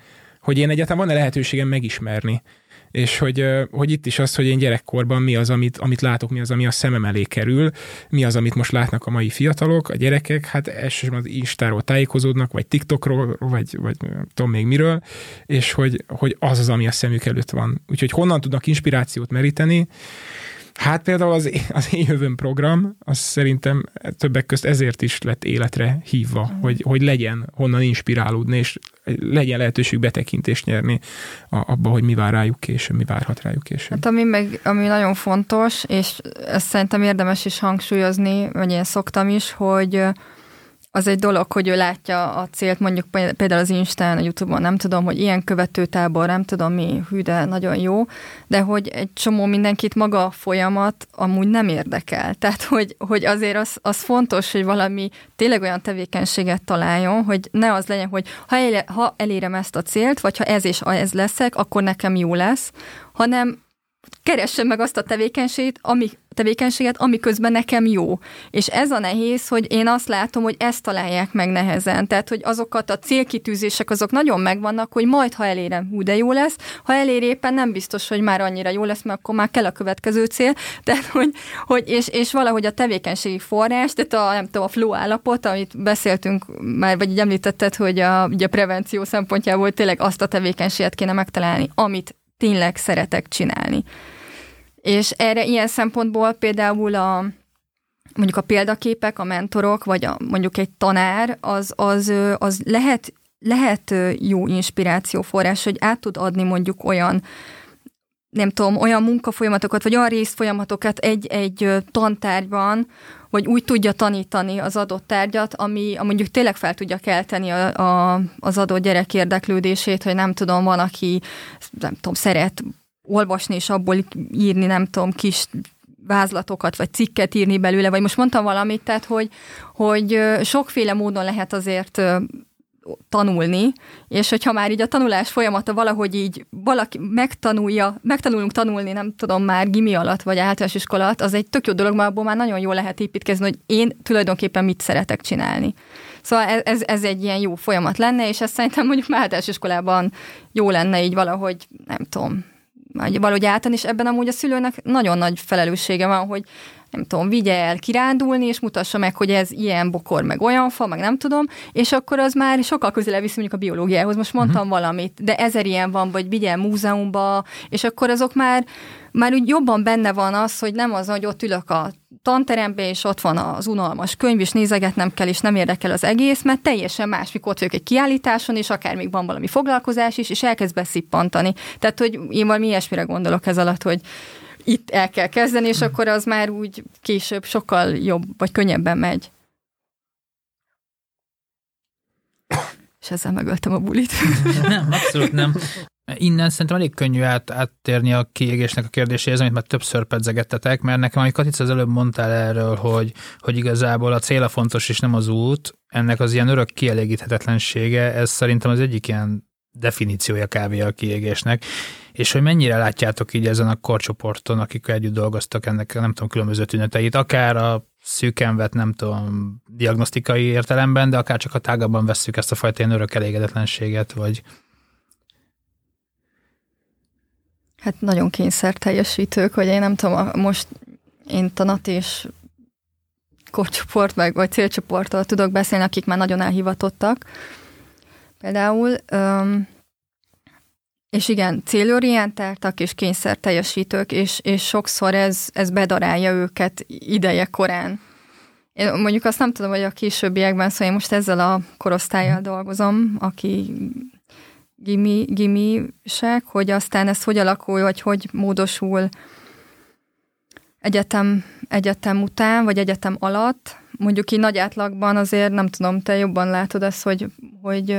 hogy én egyáltalán van-e lehetőségem megismerni. És hogy, hogy itt is az, hogy én gyerekkorban mi az, amit, amit látok, mi az, ami a szemem elé kerül, mi az, amit most látnak a mai fiatalok, a gyerekek, hát elsősorban az Instáról tájékozódnak, vagy TikTokról, vagy, vagy tudom még miről, és hogy, hogy az az, ami a szemük előtt van. Úgyhogy honnan tudnak inspirációt meríteni, Hát például az, az én jövőm program, az szerintem többek közt ezért is lett életre hívva, uh-huh. hogy, hogy legyen honnan inspirálódni, és legyen lehetőség betekintést nyerni abba, hogy mi vár rájuk később, mi várhat rájuk később. Hát ami, meg, ami nagyon fontos, és ezt szerintem érdemes is hangsúlyozni, vagy én szoktam is, hogy az egy dolog, hogy ő látja a célt, mondjuk például az Instán, a Youtube-on, nem tudom, hogy ilyen követőtábor, nem tudom mi, hű, de nagyon jó, de hogy egy csomó mindenkit maga a folyamat amúgy nem érdekel. Tehát, hogy, hogy azért az, az fontos, hogy valami tényleg olyan tevékenységet találjon, hogy ne az legyen, hogy ha, el, ha elérem ezt a célt, vagy ha ez és ez leszek, akkor nekem jó lesz, hanem keressen meg azt a tevékenységet, ami, tevékenységet, ami közben nekem jó. És ez a nehéz, hogy én azt látom, hogy ezt találják meg nehezen. Tehát, hogy azokat a célkitűzések azok nagyon megvannak, hogy majd, ha elérem, hú, de jó lesz. Ha elér éppen nem biztos, hogy már annyira jó lesz, mert akkor már kell a következő cél. Tehát, hogy, hogy és, és valahogy a tevékenységi forrás, tehát a, nem tudom, a flow állapot, amit beszéltünk már, vagy így említetted, hogy a, a prevenció szempontjából tényleg azt a tevékenységet kéne megtalálni, amit tényleg szeretek csinálni. És erre ilyen szempontból például a mondjuk a példaképek, a mentorok, vagy a, mondjuk egy tanár, az, az, az lehet, lehet jó inspirációforrás, hogy át tud adni mondjuk olyan nem tudom, olyan munkafolyamatokat, vagy olyan részfolyamatokat egy-egy tantárgyban, hogy úgy tudja tanítani az adott tárgyat, ami, mondjuk tényleg fel tudja kelteni a, a, az adott gyerek érdeklődését, hogy nem tudom, van, aki nem tudom, szeret olvasni és abból írni, nem tudom, kis vázlatokat, vagy cikket írni belőle, vagy most mondtam valamit, tehát hogy, hogy sokféle módon lehet azért tanulni, és hogyha már így a tanulás folyamata valahogy így valaki megtanulja, megtanulunk tanulni, nem tudom már gimi alatt, vagy általános iskola az egy tök jó dolog, mert abból már nagyon jól lehet építkezni, hogy én tulajdonképpen mit szeretek csinálni. Szóval ez, ez, ez egy ilyen jó folyamat lenne, és ezt szerintem mondjuk már általános iskolában jó lenne így valahogy, nem tudom, valahogy által, és ebben amúgy a szülőnek nagyon nagy felelőssége van, hogy nem tudom, vigye el kirándulni, és mutassa meg, hogy ez ilyen bokor, meg olyan fa, meg nem tudom, és akkor az már sokkal közelebb viszi mondjuk a biológiához. Most mondtam uh-huh. valamit, de ezer ilyen van, vagy vigye el múzeumba, és akkor azok már, már úgy jobban benne van az, hogy nem az, hogy ott ülök a tanterembe, és ott van az unalmas könyv, és nézegetnem kell, és nem érdekel az egész, mert teljesen más, mikor ott vagyok egy kiállításon, és akár még van valami foglalkozás is, és elkezd beszippantani. Tehát, hogy én valami ilyesmire gondolok ez alatt, hogy itt el kell kezdeni, és akkor az már úgy később sokkal jobb, vagy könnyebben megy. És ezzel megöltem a bulit. Nem, abszolút nem. Innen szerintem elég könnyű át, áttérni a kiégésnek a kérdéséhez, amit már többször pedzegettetek, mert nekem, amit Katica az előbb mondtál erről, hogy, hogy igazából a cél a fontos, és nem az út, ennek az ilyen örök kielégíthetetlensége, ez szerintem az egyik ilyen definíciója kávé a kiégésnek, és hogy mennyire látjátok így ezen a korcsoporton, akik együtt dolgoztak ennek, nem tudom, különböző tüneteit, akár a szűken vett, nem tudom, diagnosztikai értelemben, de akár csak a tágabban vesszük ezt a fajta ilyen örök elégedetlenséget, vagy Hát nagyon kényszer teljesítők, hogy én nem tudom, most én tanat és korcsoport, meg, vagy célcsoporttal tudok beszélni, akik már nagyon elhivatottak. Például, öm, és igen, célorientáltak és kényszer teljesítők, és, és sokszor ez, ez bedarálja őket ideje korán. Én mondjuk azt nem tudom, hogy a későbbiekben, szóval én most ezzel a korosztályjal dolgozom, aki gimi, gimisek, hogy aztán ez hogy alakul, vagy hogy módosul egyetem, egyetem után, vagy egyetem alatt. Mondjuk így nagy átlagban azért nem tudom, te jobban látod ezt, hogy, hogy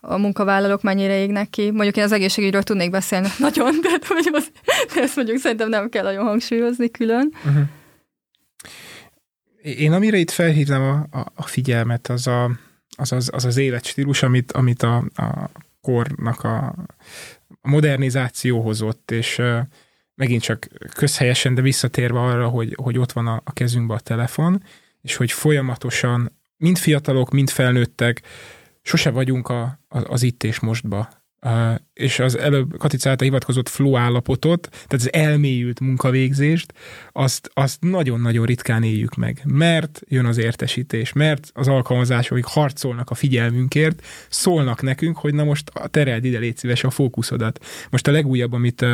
a munkavállalók mennyire égnek ki. Mondjuk én az egészségügyről tudnék beszélni nagyon, de, hogy az, de ezt mondjuk szerintem nem kell nagyon hangsúlyozni külön. Uh-huh. Én amire itt felhívnám a, a, a figyelmet, az, a, az, az, az az életstílus, amit, amit a, a kornak a, modernizáció hozott, és megint csak közhelyesen, de visszatérve arra, hogy, hogy ott van a, a kezünkben a telefon, és hogy folyamatosan mind fiatalok, mind felnőttek, sose vagyunk a, az itt és mostba és az előbb Katica által hivatkozott flow állapotot, tehát az elmélyült munkavégzést, azt, azt nagyon-nagyon ritkán éljük meg, mert jön az értesítés, mert az alkalmazások harcolnak a figyelmünkért, szólnak nekünk, hogy na most tereld ide, légy szíves a fókuszodat. Most a legújabb, amit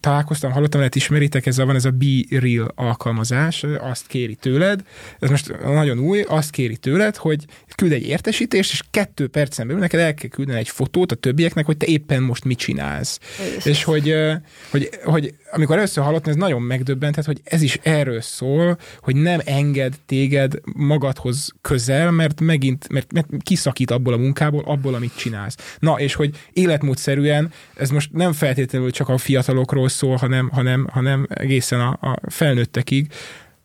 találkoztam, hallottam, lehet ismeritek, ez a, van ez a Be Real alkalmazás, azt kéri tőled, ez most nagyon új, azt kéri tőled, hogy küld egy értesítést, és kettő percen belül neked el kell küldeni egy fotót a többieknek, hogy te éppen most mit csinálsz. És, és hogy, hogy, hogy amikor először hallottam, ez nagyon megdöbbentett, hogy ez is erről szól, hogy nem enged téged magadhoz közel, mert megint, mert, mert kiszakít abból a munkából, abból, amit csinálsz. Na, és hogy életmódszerűen, ez most nem feltétlenül csak a fiatalokról szól, hanem, hanem, hanem egészen a, a felnőttekig,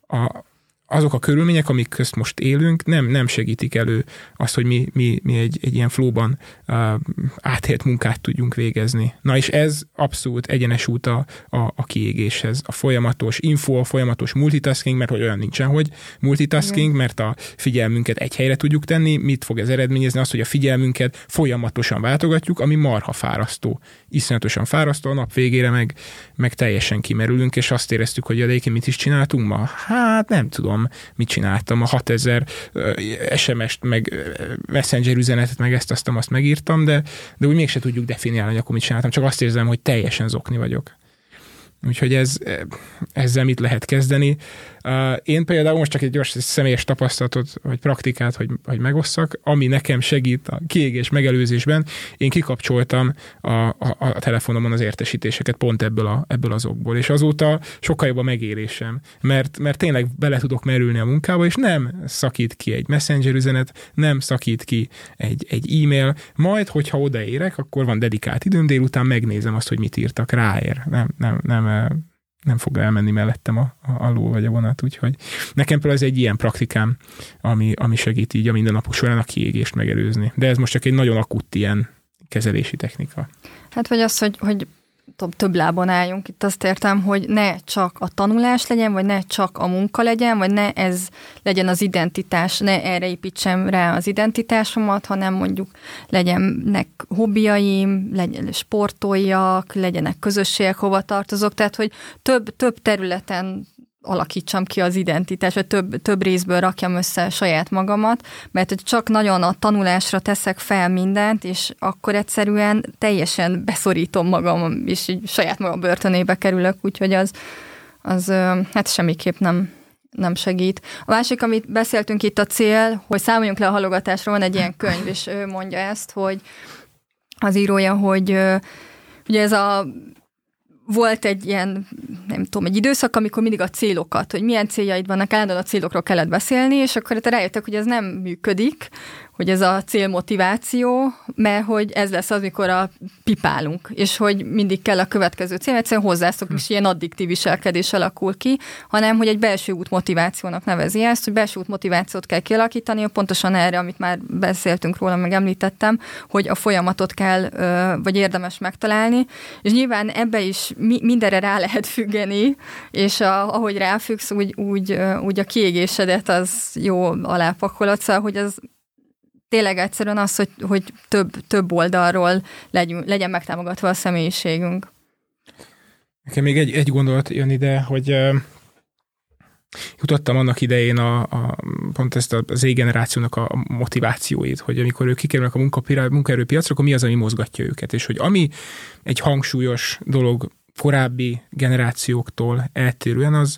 a, azok a körülmények, amik közt most élünk, nem, nem segítik elő azt, hogy mi, mi, mi egy, egy ilyen flóban uh, munkát tudjunk végezni. Na és ez abszolút egyenes út a, a, a kiégéshez. A folyamatos info, a folyamatos multitasking, mert hogy olyan nincsen, hogy multitasking, mert a figyelmünket egy helyre tudjuk tenni, mit fog ez eredményezni? Az, hogy a figyelmünket folyamatosan váltogatjuk, ami marha fárasztó. Iszonyatosan fárasztó, a nap végére meg, meg teljesen kimerülünk, és azt éreztük, hogy a mit is csináltunk ma? Hát nem tudom tudom, mit csináltam, a 6000 SMS-t, meg messenger üzenetet, meg ezt, azt, azt megírtam, de, de úgy mégse tudjuk definiálni, hogy akkor mit csináltam, csak azt érzem, hogy teljesen zokni vagyok. Úgyhogy ez, ezzel mit lehet kezdeni. Én például most csak egy gyors személyes tapasztalatot, vagy praktikát, hogy, hogy megosszak, ami nekem segít a kiégés megelőzésben, én kikapcsoltam a, a, a telefonomon az értesítéseket pont ebből, a, ebből az okból, és azóta sokkal jobb a megérésem, mert, mert tényleg bele tudok merülni a munkába, és nem szakít ki egy messenger üzenet, nem szakít ki egy, egy e-mail, majd, hogyha odaérek, akkor van dedikált időm, délután megnézem azt, hogy mit írtak, ráér. Nem, nem, nem nem fog elmenni mellettem a, a, a ló vagy a vonat, úgyhogy nekem például ez egy ilyen praktikám, ami, ami segít így a mindennapok során a kiégést megelőzni. De ez most csak egy nagyon akut ilyen kezelési technika. Hát vagy az, hogy, hogy több lábon álljunk. Itt azt értem, hogy ne csak a tanulás legyen, vagy ne csak a munka legyen, vagy ne ez legyen az identitás, ne erre építsem rá az identitásomat, hanem mondjuk legyenek hobbiaim, legyen sportoljak, legyenek közösségek, hova tartozok, tehát hogy több, több területen alakítsam ki az identitás, vagy több, több részből rakjam össze saját magamat, mert hogy csak nagyon a tanulásra teszek fel mindent, és akkor egyszerűen teljesen beszorítom magam, és így saját magam börtönébe kerülök, úgyhogy az, az hát semmiképp nem, nem segít. A másik, amit beszéltünk itt a cél, hogy számoljunk le a halogatásról, van egy ilyen könyv, és ő mondja ezt, hogy az írója, hogy ugye ez a volt egy ilyen, nem tudom, egy időszak, amikor mindig a célokat, hogy milyen céljaid vannak, állandóan a célokról kellett beszélni, és akkor rájöttek, hogy ez nem működik, hogy ez a célmotiváció, mert hogy ez lesz az, mikor a pipálunk, és hogy mindig kell a következő cél, egyszerűen hozzászok, és ilyen addiktív viselkedés alakul ki, hanem hogy egy belső út motivációnak nevezi ezt, hogy belső út motivációt kell kialakítani, pontosan erre, amit már beszéltünk róla, meg említettem, hogy a folyamatot kell, vagy érdemes megtalálni, és nyilván ebbe is mindenre rá lehet függeni, és a, ahogy ráfüggsz, úgy, úgy, úgy a kiégésedet az jó alápakolod, szóval, hogy az tényleg egyszerűen az, hogy, hogy több, több oldalról legyen, legyen megtámogatva a személyiségünk. Nekem még egy, egy gondolat jön ide, hogy uh, jutottam annak idején a, a, pont ezt az Z-generációnak a motivációit, hogy amikor ők kikerülnek a munkaerőpiacra, akkor mi az, ami mozgatja őket, és hogy ami egy hangsúlyos dolog korábbi generációktól eltérően, az,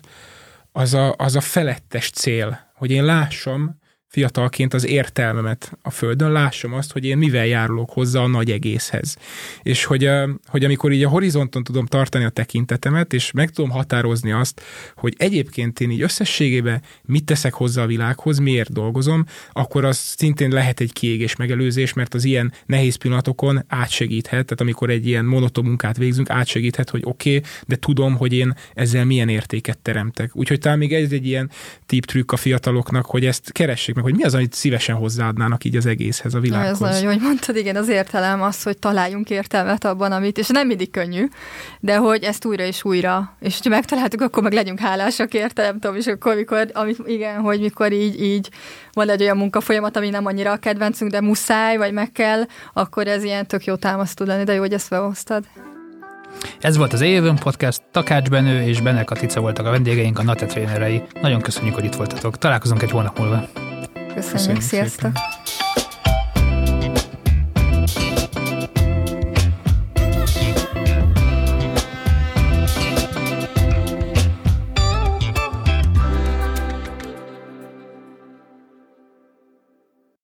az, a, az a felettes cél, hogy én lássam, fiatalként az értelmemet a Földön, lássam azt, hogy én mivel járulok hozzá a nagy egészhez. És hogy, hogy amikor így a horizonton tudom tartani a tekintetemet, és meg tudom határozni azt, hogy egyébként én így összességében mit teszek hozzá a világhoz, miért dolgozom, akkor az szintén lehet egy kiégés megelőzés, mert az ilyen nehéz pillanatokon átsegíthet, tehát amikor egy ilyen monoton munkát végzünk, átsegíthet, hogy oké, okay, de tudom, hogy én ezzel milyen értéket teremtek. Úgyhogy talán még ez egy ilyen tip trükk a fiataloknak, hogy ezt keressék meg, hogy mi az, amit szívesen hozzáadnának így az egészhez, a világhoz. Ez nagyon hogy mondtad, igen, az értelem az, hogy találjunk értelmet abban, amit, és nem mindig könnyű, de hogy ezt újra és újra, és ha megtaláltuk, akkor meg legyünk hálásak érte, nem tudom, és akkor, mikor, amit, igen, hogy mikor így, így van egy olyan munkafolyamat, ami nem annyira a kedvencünk, de muszáj, vagy meg kell, akkor ez ilyen tök jó támaszt tud lenni, de jó, hogy ezt behoztad. Ez volt az Évön Podcast, Takács Benő és Benne Katica voltak a vendégeink, a NATE trénerei. Nagyon köszönjük, hogy itt voltatok. Találkozunk egy hónap múlva. Köszönjük, Köszönjük sziasztok! Szépen.